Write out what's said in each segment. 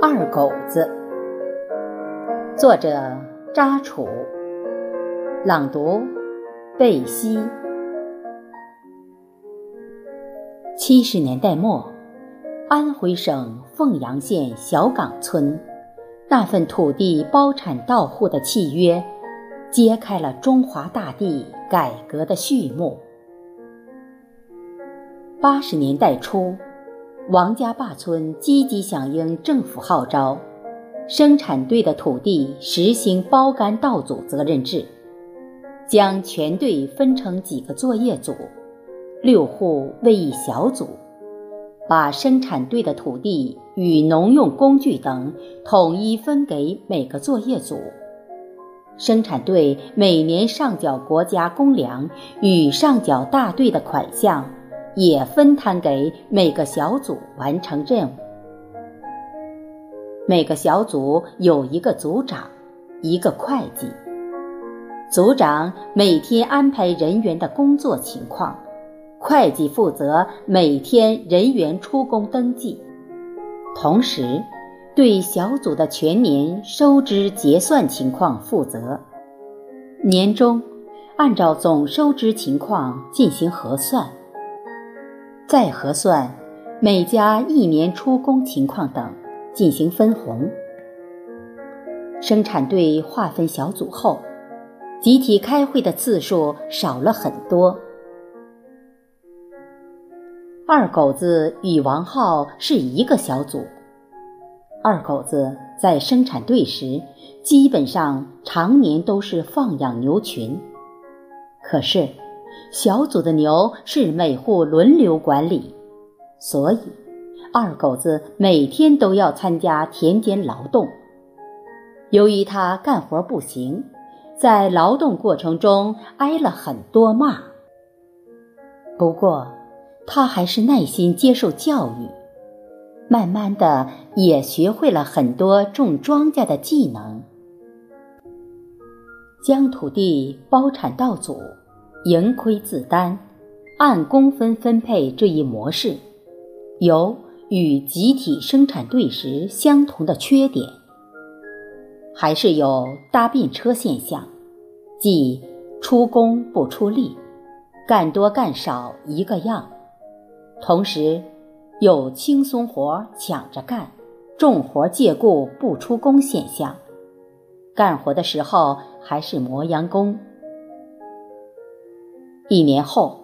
二狗子，作者扎楚，朗读贝西。七十年代末，安徽省凤阳县小岗村那份土地包产到户的契约，揭开了中华大地改革的序幕。八十年代初。王家坝村积极响应政府号召，生产队的土地实行包干到组责任制，将全队分成几个作业组，六户为一小组，把生产队的土地与农用工具等统一分给每个作业组。生产队每年上缴国家公粮与上缴大队的款项。也分摊给每个小组完成任务。每个小组有一个组长，一个会计。组长每天安排人员的工作情况，会计负责每天人员出工登记，同时对小组的全年收支结算情况负责。年终按照总收支情况进行核算。再核算每家一年出工情况等，进行分红。生产队划分小组后，集体开会的次数少了很多。二狗子与王浩是一个小组。二狗子在生产队时，基本上常年都是放养牛群，可是。小组的牛是每户轮流管理，所以二狗子每天都要参加田间劳动。由于他干活不行，在劳动过程中挨了很多骂。不过，他还是耐心接受教育，慢慢的也学会了很多种庄稼的技能，将土地包产到组。盈亏自担，按工分分配这一模式，有与集体生产队时相同的缺点，还是有搭便车现象，即出工不出力，干多干少一个样；同时有轻松活抢着干，重活借故不出工现象，干活的时候还是磨洋工。一年后，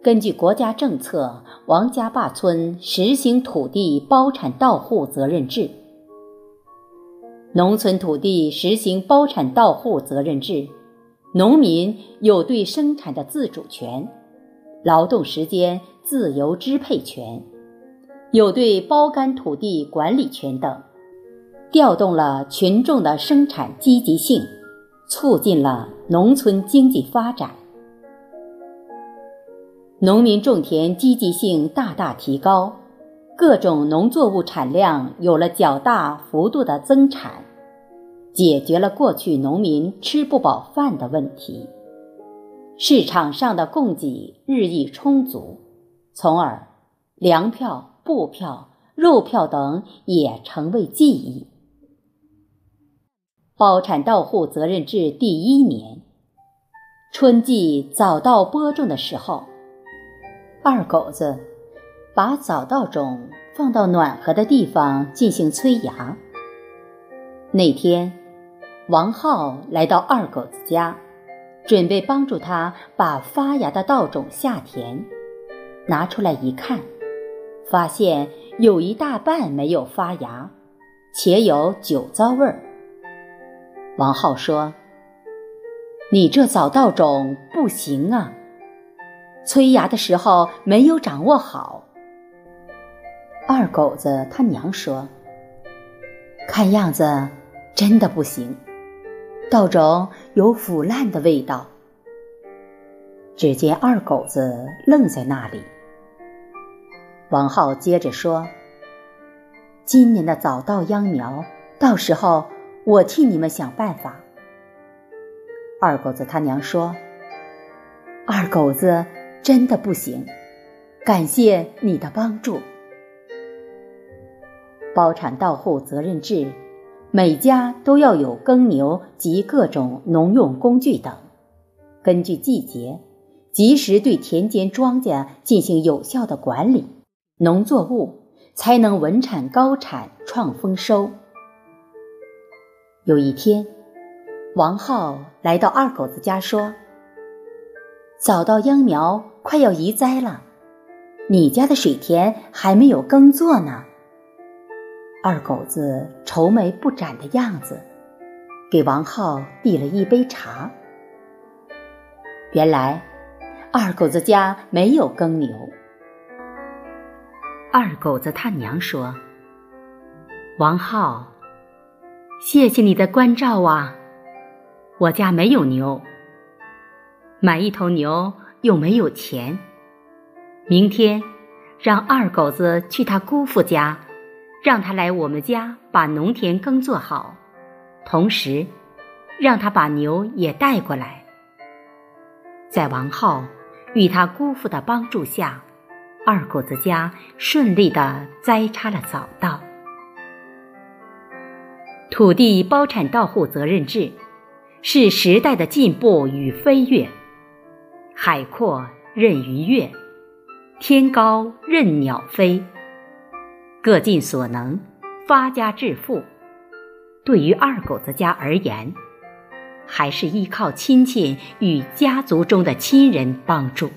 根据国家政策，王家坝村实行土地包产到户责任制。农村土地实行包产到户责任制，农民有对生产的自主权，劳动时间自由支配权，有对包干土地管理权等，调动了群众的生产积极性，促进了农村经济发展。农民种田积极性大大提高，各种农作物产量有了较大幅度的增产，解决了过去农民吃不饱饭的问题。市场上的供给日益充足，从而粮票、布票、肉票等也成为记忆。包产到户责任制第一年，春季早稻播种的时候。二狗子把早稻种放到暖和的地方进行催芽。那天，王浩来到二狗子家，准备帮助他把发芽的稻种下田。拿出来一看，发现有一大半没有发芽，且有酒糟味儿。王浩说：“你这早稻种不行啊。”催芽的时候没有掌握好。二狗子他娘说：“看样子真的不行，稻种有腐烂的味道。”只见二狗子愣在那里。王浩接着说：“今年的早稻秧苗，到时候我替你们想办法。”二狗子他娘说：“二狗子真的不行，感谢你的帮助。”包产到户责任制，每家都要有耕牛及各种农用工具等，根据季节，及时对田间庄稼进行有效的管理，农作物才能稳产高产创丰收。有一天，王浩来到二狗子家说：“早稻秧苗快要移栽了，你家的水田还没有耕作呢。”二狗子愁眉不展的样子，给王浩递了一杯茶。原来，二狗子家没有耕牛。二狗子他娘说：“王浩，谢谢你的关照啊！我家没有牛，买一头牛又没有钱。明天，让二狗子去他姑父家。”让他来我们家把农田耕作好，同时让他把牛也带过来。在王浩与他姑父的帮助下，二狗子家顺利的栽插了早稻。土地包产到户责任制是时代的进步与飞跃，海阔任鱼跃，天高任鸟飞。各尽所能，发家致富。对于二狗子家而言，还是依靠亲戚与家族中的亲人帮助。